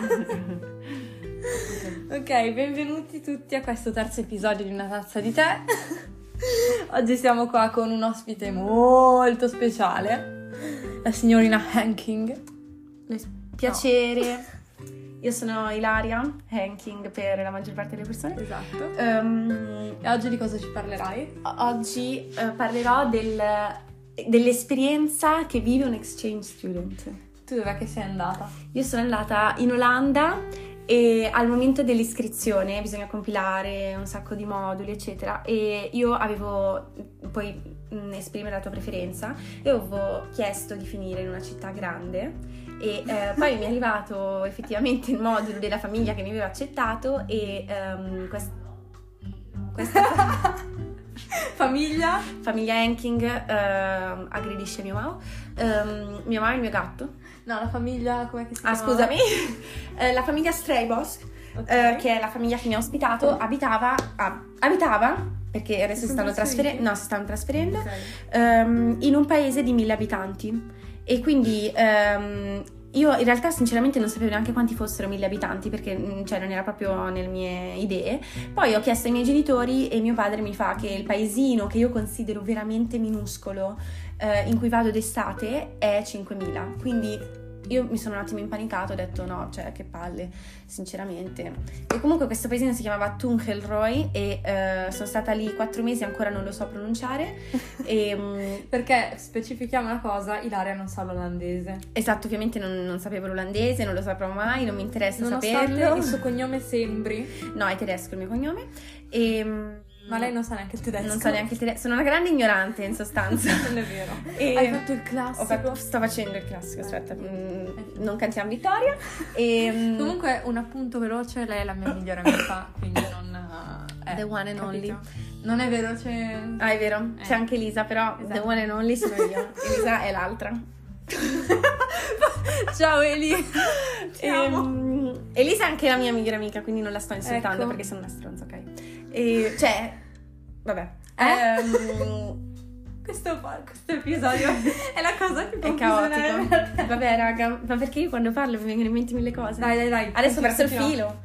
ok, benvenuti tutti a questo terzo episodio di Una tazza di tè. Oggi siamo qua con un ospite molto speciale, la signorina Hanking. Piacere. Io sono Ilaria Hanking per la maggior parte delle persone. Esatto. Ehm, E oggi di cosa ci parlerai? oggi eh, parlerò del- dell'esperienza che vive un exchange student. Tu dov'è che sei andata? Io sono andata in Olanda e al momento dell'iscrizione bisogna compilare un sacco di moduli, eccetera. E io avevo, puoi mm, esprimere la tua preferenza, e avevo chiesto di finire in una città grande. E eh, poi mi è arrivato effettivamente il modulo della famiglia che mi aveva accettato e ehm, quest- questa Famiglia? famiglia Hanking ehm, aggredisce mio Mao, ehm, mio Mao è il mio gatto. No, la famiglia, com'è che si Ah, chiama? scusami. Eh, la famiglia Straybos, Ok. eh, che è la famiglia che mi ha ospitato, abitava, ah, abitava perché adesso Si stanno trasferendo, trasferiti? no, si stanno trasferendo, Ok. ehm, in un paese di mille abitanti. E quindi ehm, io in realtà sinceramente non sapevo neanche quanti fossero mille abitanti perché mm, cioè, non era proprio nelle mie idee. Poi ho chiesto ai miei genitori e mio padre mi fa che il paesino che io considero veramente minuscolo eh, in cui vado d'estate è 5.000. Quindi io mi sono un attimo impanicato, ho detto no, cioè che palle, sinceramente. E comunque questo paesino si chiamava Tungelroy e eh, sono stata lì quattro mesi, ancora non lo so pronunciare. e, mm, Perché specifichiamo una cosa, Ilaria non sa l'olandese. esatto, ovviamente non, non sapevo l'olandese, non lo saprò mai, non mi interessa Nonostante saperlo. il suo cognome sembri, No, è tedesco il mio cognome. E, mm, ma lei non sa neanche il tedesco. non so neanche il tedesco, sono una grande ignorante in sostanza. Non è vero. E- Hai fatto il classico. fatto- sto facendo il classico, aspetta, mm, non cantiamo vittoria. E, mm, Comunque, un appunto veloce, lei è la mia migliore amica, quindi non... eh, The one and capito? only. Non è vero, c'è... Ah, è vero, c'è Eh. anche Elisa, però Esatto. the one and only sono io. Elisa è l'altra. Ciao Eli! Ti amo. Ehm, Elisa è anche la mia migliore amica, quindi non la sto insultando Ecco. perché sono una stronza, ok? E, cioè, vabbè. Eh? Ehm, Questo, questo episodio è la cosa più è caotico. Vabbè, raga, ma perché io quando parlo mi vengono in mente mille cose. Dai, dai, dai. Adesso ho perso il filo.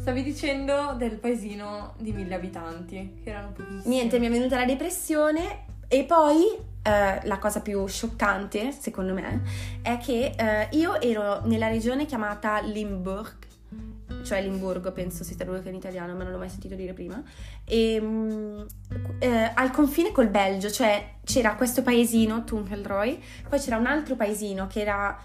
Stavi dicendo del paesino di mille abitanti, che erano pochissimi. Niente, mi è venuta la depressione e poi eh, la cosa più scioccante, secondo me, è che eh, io ero nella regione chiamata Limburg, cioè Limburgo, penso si traduca in italiano, ma non l'ho mai sentito dire prima, e, mm, eh, al confine col Belgio, cioè c'era questo paesino, Tungelroy, poi c'era un altro paesino che era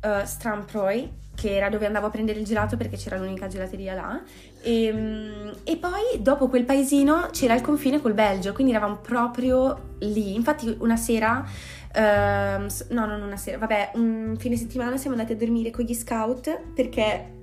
eh, Stramproy, che era dove andavo a prendere il gelato perché c'era l'unica gelateria là. E, mm, e poi dopo quel paesino c'era il confine col Belgio, quindi eravamo proprio lì. Infatti una sera, ehm, s- no, non una sera, vabbè, un fine settimana siamo andati a dormire con gli scout perché...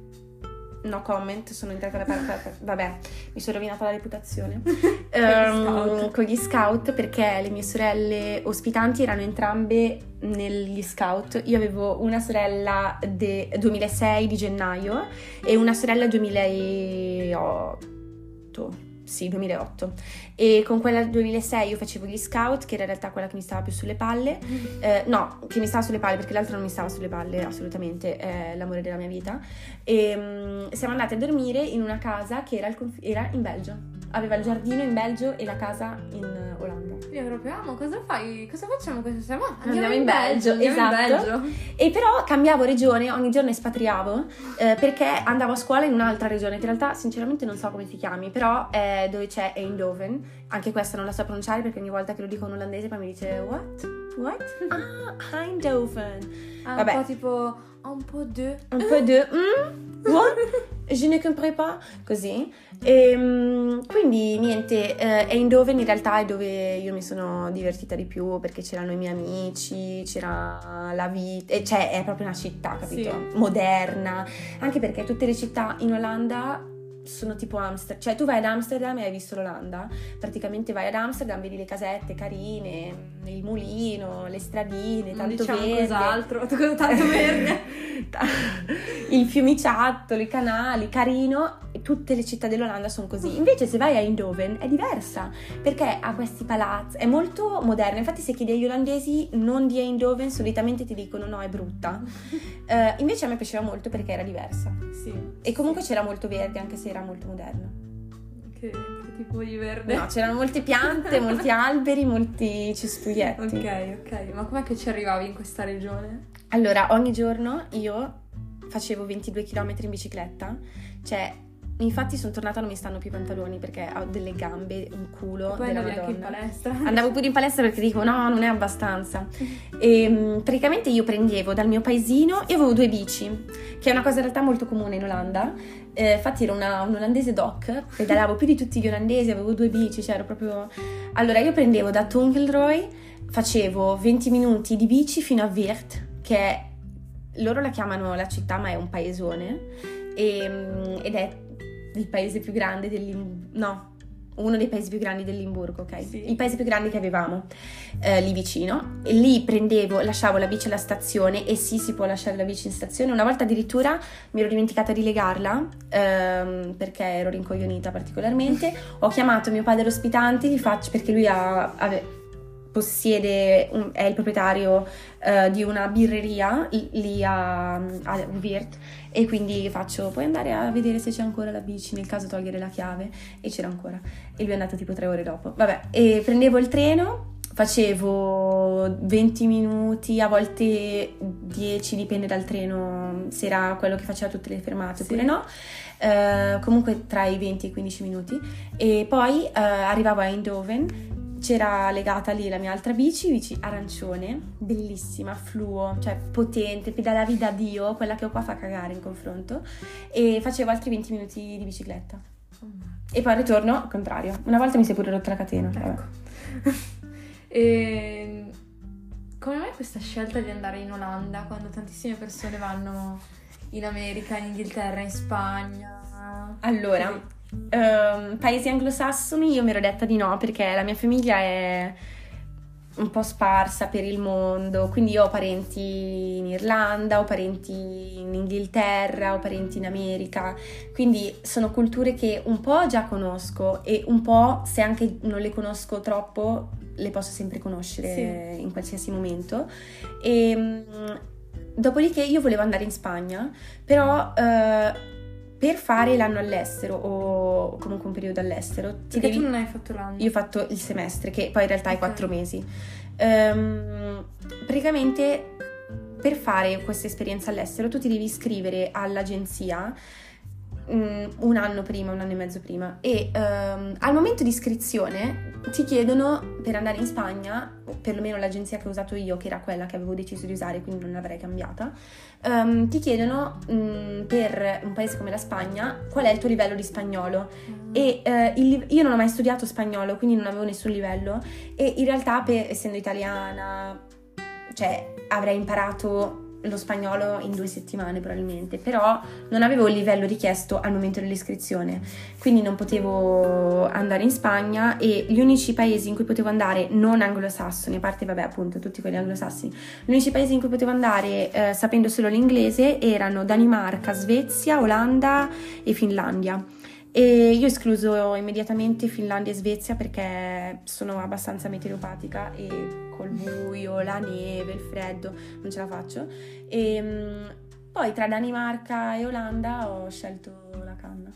No comment, sono entrata da parte. Vabbè, mi sono rovinata la reputazione. Scout. con gli scout perché le mie sorelle ospitanti erano entrambe negli scout. Io avevo una sorella del 2006 di gennaio e una sorella 2008. Sì, 2008. E con quella del 2006 io facevo gli scout, che era in realtà quella che mi stava più sulle palle. Eh, no, che mi stava sulle palle perché l'altro non mi stava sulle palle, assolutamente, è l'amore della mia vita. E mm, siamo andate a dormire in una casa che era, conf- era in Belgio. Aveva il giardino in Belgio e la casa in eh, Olanda. Io proprio amo, cosa fai? Cosa facciamo questa sera? Ma Andiamo in Belgio, andiamo in esatto. Belgio. E però cambiavo regione, ogni giorno espatriavo eh, perché andavo a scuola in un'altra regione, che in realtà sinceramente non so come si chiami, però è dove c'è Eindhoven. Anche questa non la so pronunciare perché ogni volta che lo dico in olandese poi mi dice what? What? Ah, Eindhoven. Ah, Vabbè. un po' tipo un po' de. Un po' de mm, what? Je ne comprends pas. Così. E, quindi niente, eh, Eindhoven in realtà è dove io mi sono divertita di più perché c'erano i miei amici, c'era la vita, e cioè è proprio una città, capito? Sì. Moderna. Anche perché tutte le città in Olanda sono tipo Amsterdam, cioè tu vai ad Amsterdam e hai visto l'Olanda, praticamente vai ad Amsterdam, vedi le casette carine, il mulino, le stradine, Non tanto diciamo verde. cos'altro, tanto verde. Il fiumiciattolo, i canali, carino, e tutte le città dell'Olanda sono così. Invece se vai a Eindhoven è diversa, perché ha questi palazzi, è molto moderna. Infatti se chiedi agli olandesi non di Eindhoven, solitamente ti dicono no, è brutta. Uh, invece a me piaceva molto perché era diversa. Sì. E comunque c'era molto verde, anche se era molto moderno. Che, che tipo di verde? No, c'erano molte piante, molti alberi, molti cespuglietti. Ok, ok. Ma com'è che ci arrivavi in questa regione? Allora, ogni giorno io facevo 22 km in bicicletta, cioè Infatti sono tornata non mi stanno più i pantaloni perché ho delle gambe, un culo. E poi andavi anche in palestra. Andavo pure in palestra perché dico no, non è abbastanza. E mm, praticamente io prendevo dal mio paesino e avevo due bici, che è una cosa in realtà molto comune in Olanda. Eh, infatti ero una, un olandese doc, pedalavo più di tutti gli olandesi, avevo due bici, cioè ero proprio... Allora io prendevo da Tungelroy, facevo 20 minuti di bici fino a Weert, che è... Loro la chiamano la città ma è un paesone e, mm, ed è il paese più grande dell'Imburgo, no, uno dei paesi più grandi dell'Imburgo, ok? Sì. Il paese più grande che avevamo eh, lì vicino. E lì prendevo, lasciavo la bici alla stazione e sì, si può lasciare la bici in stazione. Una volta addirittura mi ero dimenticata di legarla ehm, perché ero rincoglionita particolarmente. Ho chiamato mio padre ospitante, gli faccio perché lui ha, ave- possiede, un- è il proprietario eh, di una birreria lì- a, a Weert e quindi faccio puoi andare a vedere se c'è ancora la bici nel caso togliere la chiave? E c'era ancora. E lui è andato tipo tre ore dopo. Vabbè e prendevo il treno facevo 20 minuti a volte 10 dipende dal treno se era quello che faceva tutte le fermate Sì. oppure no. Eh, comunque tra i 20 e i 15 minuti. E poi eh, arrivavo a Eindhoven c'era legata lì la mia altra bici, bici arancione, bellissima, fluo, cioè potente, pedalavi da Dio, quella che ho qua fa cagare in confronto, e facevo altri 20 minuti di bicicletta. E poi al ritorno, al contrario, una volta mi si è pure rotta la catena. Ecco. e come mai questa scelta di andare in Olanda quando tantissime persone vanno in America, in Inghilterra, in Spagna? Allora, Ehm, paesi anglosassoni io mi ero detta di no perché la mia famiglia è un po' sparsa per il mondo, quindi io ho parenti in Irlanda, ho parenti in Inghilterra, ho parenti in America, quindi sono culture che un po' già conosco e un po' se anche non le conosco troppo le posso sempre conoscere in qualsiasi momento. E mm, dopodiché io volevo andare in Spagna, però eh, per fare l'anno all'estero o comunque un periodo all'estero ti Perché devi tu non hai fatto l'anno? io ho fatto il semestre, che poi in realtà è Ok. quattro mesi. Ehm, praticamente per fare questa esperienza all'estero tu ti devi iscrivere all'agenzia mm, un anno prima, un anno e mezzo prima e ehm, al momento di iscrizione ti chiedono per andare in Spagna, o perlomeno l'agenzia che ho usato io, che era quella che avevo deciso di usare, quindi non l'avrei cambiata, ehm, ti chiedono mm, per un paese come la Spagna qual è il tuo livello di spagnolo. E eh, il io non ho mai studiato spagnolo, quindi non avevo nessun livello. E in realtà, per- essendo italiana, cioè avrei imparato lo spagnolo in due settimane probabilmente, però non avevo il livello richiesto al momento dell'iscrizione, quindi non potevo andare in Spagna e gli unici paesi in cui potevo andare non anglosassoni, a parte vabbè appunto tutti quelli anglosassoni, gli unici paesi in cui potevo andare eh, sapendo solo l'inglese erano Danimarca, Svezia, Olanda e Finlandia. E io ho escluso immediatamente Finlandia e Svezia perché sono abbastanza meteoropatica e col buio, la neve, il freddo, non ce la faccio. E mm, poi tra Danimarca e Olanda ho scelto la canna.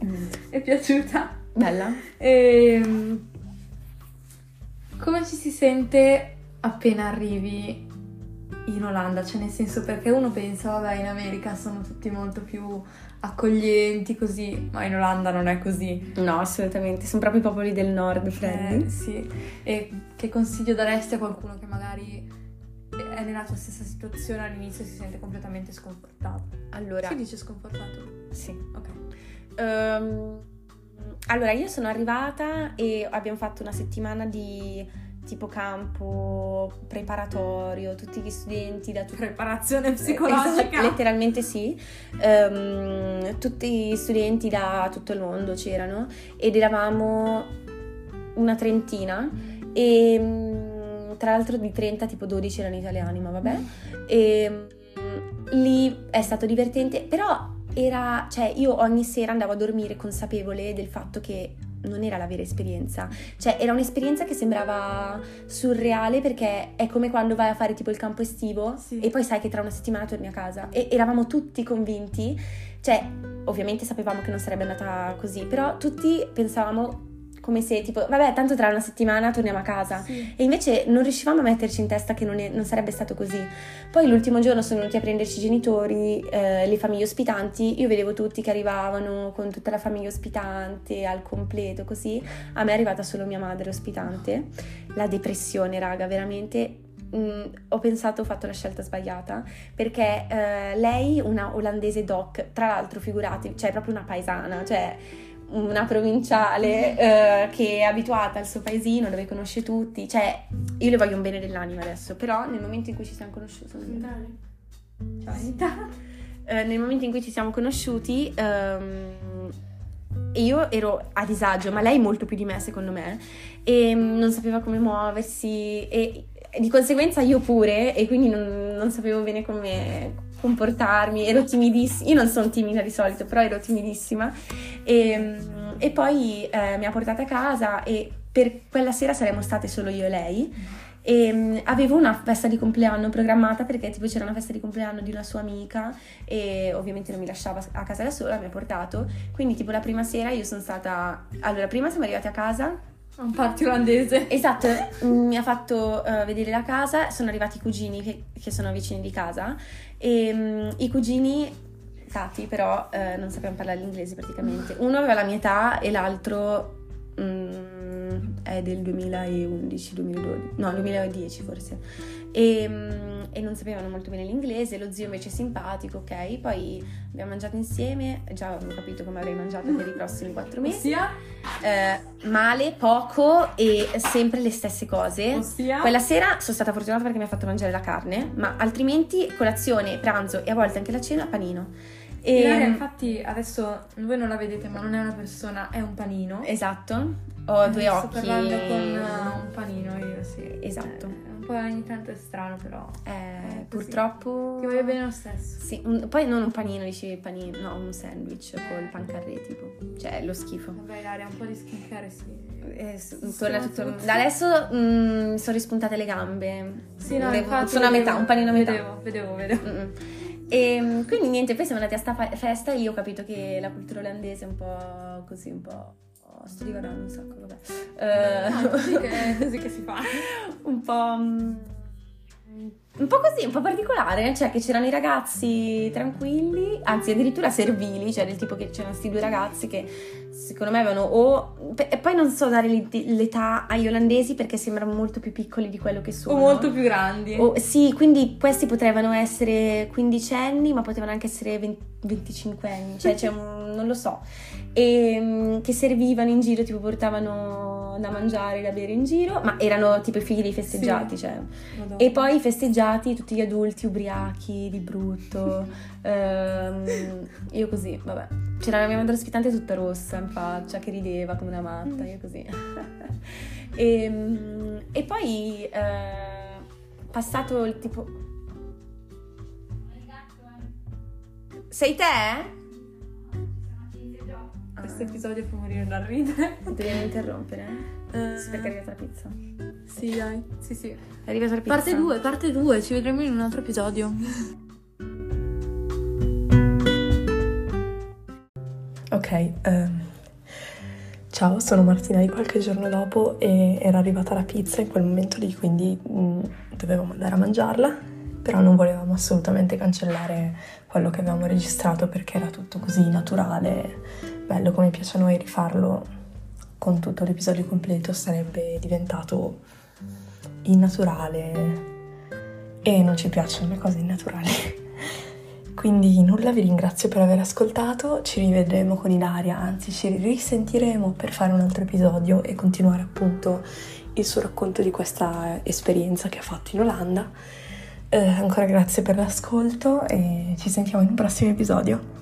È piaciuta? Bella? Ehm, come ci si sente appena arrivi in Olanda? Cioè, nel senso, perché uno pensa, vabbè, in America sono tutti molto più accoglienti, così, ma in Olanda non è così. No, assolutamente, sono proprio i popoli del nord Eh, freddi. sì. E che consiglio daresti a qualcuno che magari è nella tua stessa situazione all'inizio e si sente completamente sconfortato? Allora, Si dice sconfortato? sì. Ok. Ehm, allora, io sono arrivata e abbiamo fatto una settimana di tipo campo preparatorio, tutti gli studenti da tutti Preparazione Esatto, letteralmente sì. Ehm, tutti gli studenti da tutto il mondo c'erano ed eravamo una trentina e mm, tra l'altro di 30 tipo 12 erano italiani, ma vabbè. E mm, lì è stato divertente, però era, cioè io ogni sera andavo a dormire consapevole del fatto che non era la vera esperienza, cioè era un'esperienza che sembrava surreale perché è come quando vai a fare tipo il campo estivo Sì. e poi sai che tra una settimana torni a casa. E eravamo tutti convinti, cioè ovviamente sapevamo che non sarebbe andata così, però tutti pensavamo come se tipo vabbè tanto tra una settimana torniamo a casa Sì. e invece non riuscivamo a metterci in testa che non, è- non sarebbe stato così. Poi l'ultimo giorno sono venuti a prenderci i genitori, eh, le famiglie ospitanti, io vedevo tutti che arrivavano con tutta la famiglia ospitante al completo, così. A me è arrivata solo mia madre ospitante. La depressione, raga, veramente. mm, ho pensato, ho fatto la scelta sbagliata perché eh, lei, una olandese doc, tra l'altro, figurati, cioè proprio una paesana, cioè una provinciale eh, che è abituata al suo paesino dove conosce tutti, cioè io le voglio un bene dell'anima adesso, però nel momento in cui ci siamo conosciuti, Anita. eh, nel momento in cui ci siamo conosciuti, ehm, io ero a disagio, ma lei molto più di me secondo me, e mm, non sapeva come muoversi e, e di conseguenza io pure, e quindi non, non sapevo bene come comportarmi, ero timidissima, io non sono timida di solito, però ero timidissima e, mm, e poi eh, mi ha portata a casa e per quella sera saremmo state solo io e lei. E mm, avevo una festa di compleanno programmata perché tipo c'era una festa di compleanno di una sua amica e ovviamente non mi lasciava a casa da sola, mi ha portato. Quindi tipo la prima sera io sono stata... Allora, prima siamo arrivati a casa. Un party olandese. Esatto, mi ha fatto eh, vedere la casa, sono arrivati i cugini che, che sono vicini di casa e mm, i cugini tati però eh, non sapevano parlare l'inglese praticamente. Uno aveva la mia età e l'altro è del 2011, 2012, no 2010 forse. E, mm, e non sapevano molto bene l'inglese, lo zio invece è simpatico, ok? Poi abbiamo mangiato insieme, già avevo capito come avrei mangiato per i prossimi quattro mesi. Ossia? Eh, male, poco e sempre le stesse cose. Ossia? Quella sera sono stata fortunata perché mi ha fatto mangiare la carne, ma altrimenti colazione, pranzo e a volte anche la cena, panino. E, Ilaria, infatti adesso voi non la vedete, ma non è una persona, è un panino. esatto, ho due Sto occhi. parlando con uh, un panino io, sì. Esatto. Eh, un po' ogni tanto è strano, però. Eh, così. purtroppo... Ti voglio bene lo stesso. Sì, un- poi non un panino, dici panino, no, un sandwich col pancarré tipo, cioè lo schifo. Vabbè, Ilaria, un po' di skincare sì. Eh, torna tutto- tutto. Da adesso mm, sono rispuntate le gambe. Sì, no, Devo- infatti sono a vedevo- metà, un panino a metà. Vedevo, vedevo, vedevo. Mm-mm. E mm, quindi niente, poi siamo andati a sta festa e io ho capito che la cultura olandese è un po' così, un po'... oh, sto divagando un sacco, vabbè. Eh, Ah, così, che, così che si fa. un po'... mm, Un po' così, un po' particolare, cioè che c'erano i ragazzi tranquilli, anzi addirittura servili, cioè del tipo che c'erano questi due ragazzi che secondo me avevano o... E poi non so dare l'et- l'età agli olandesi perché sembrano molto più piccoli di quello che sono. O molto più grandi. O- sì, quindi questi potevano essere quindicenni, ma potevano anche essere 20 25 anni, cioè c'è un- non lo so. E mm, che servivano in giro, tipo portavano da mangiare, da bere in giro, ma erano tipo i figli dei festeggiati, Sì. cioè. Madonna. E poi i festeggiati, tutti gli adulti ubriachi, di brutto. Ehm, io così, vabbè. C'era la mia madre ospitante tutta rossa in faccia, che rideva come una matta, io così. e, mm, e poi, eh, passato il tipo... Sei te? Questo episodio fa morire dal ridere. Dobbiamo interrompere? Eh, Sì, perché è arrivata la pizza. Sì, dai. Sì, sì. È arrivata la pizza. Parte 2, parte 2. Ci vedremo in un altro episodio. Ok, ehm, ciao, sono Martina di qualche giorno dopo e era arrivata la pizza in quel momento lì, quindi mm, dovevamo andare a mangiarla, però non volevamo assolutamente cancellare quello che avevamo registrato perché era tutto così naturale, bello come piace a noi rifarlo con tutto l'episodio completo sarebbe diventato innaturale e non ci piacciono le cose innaturali. Quindi nulla, vi ringrazio per aver ascoltato, ci rivedremo con Ilaria, anzi ci risentiremo per fare un altro episodio e continuare appunto il suo racconto di questa esperienza che ha fatto in Olanda. Eh, ancora grazie per l'ascolto e ci sentiamo in un prossimo episodio.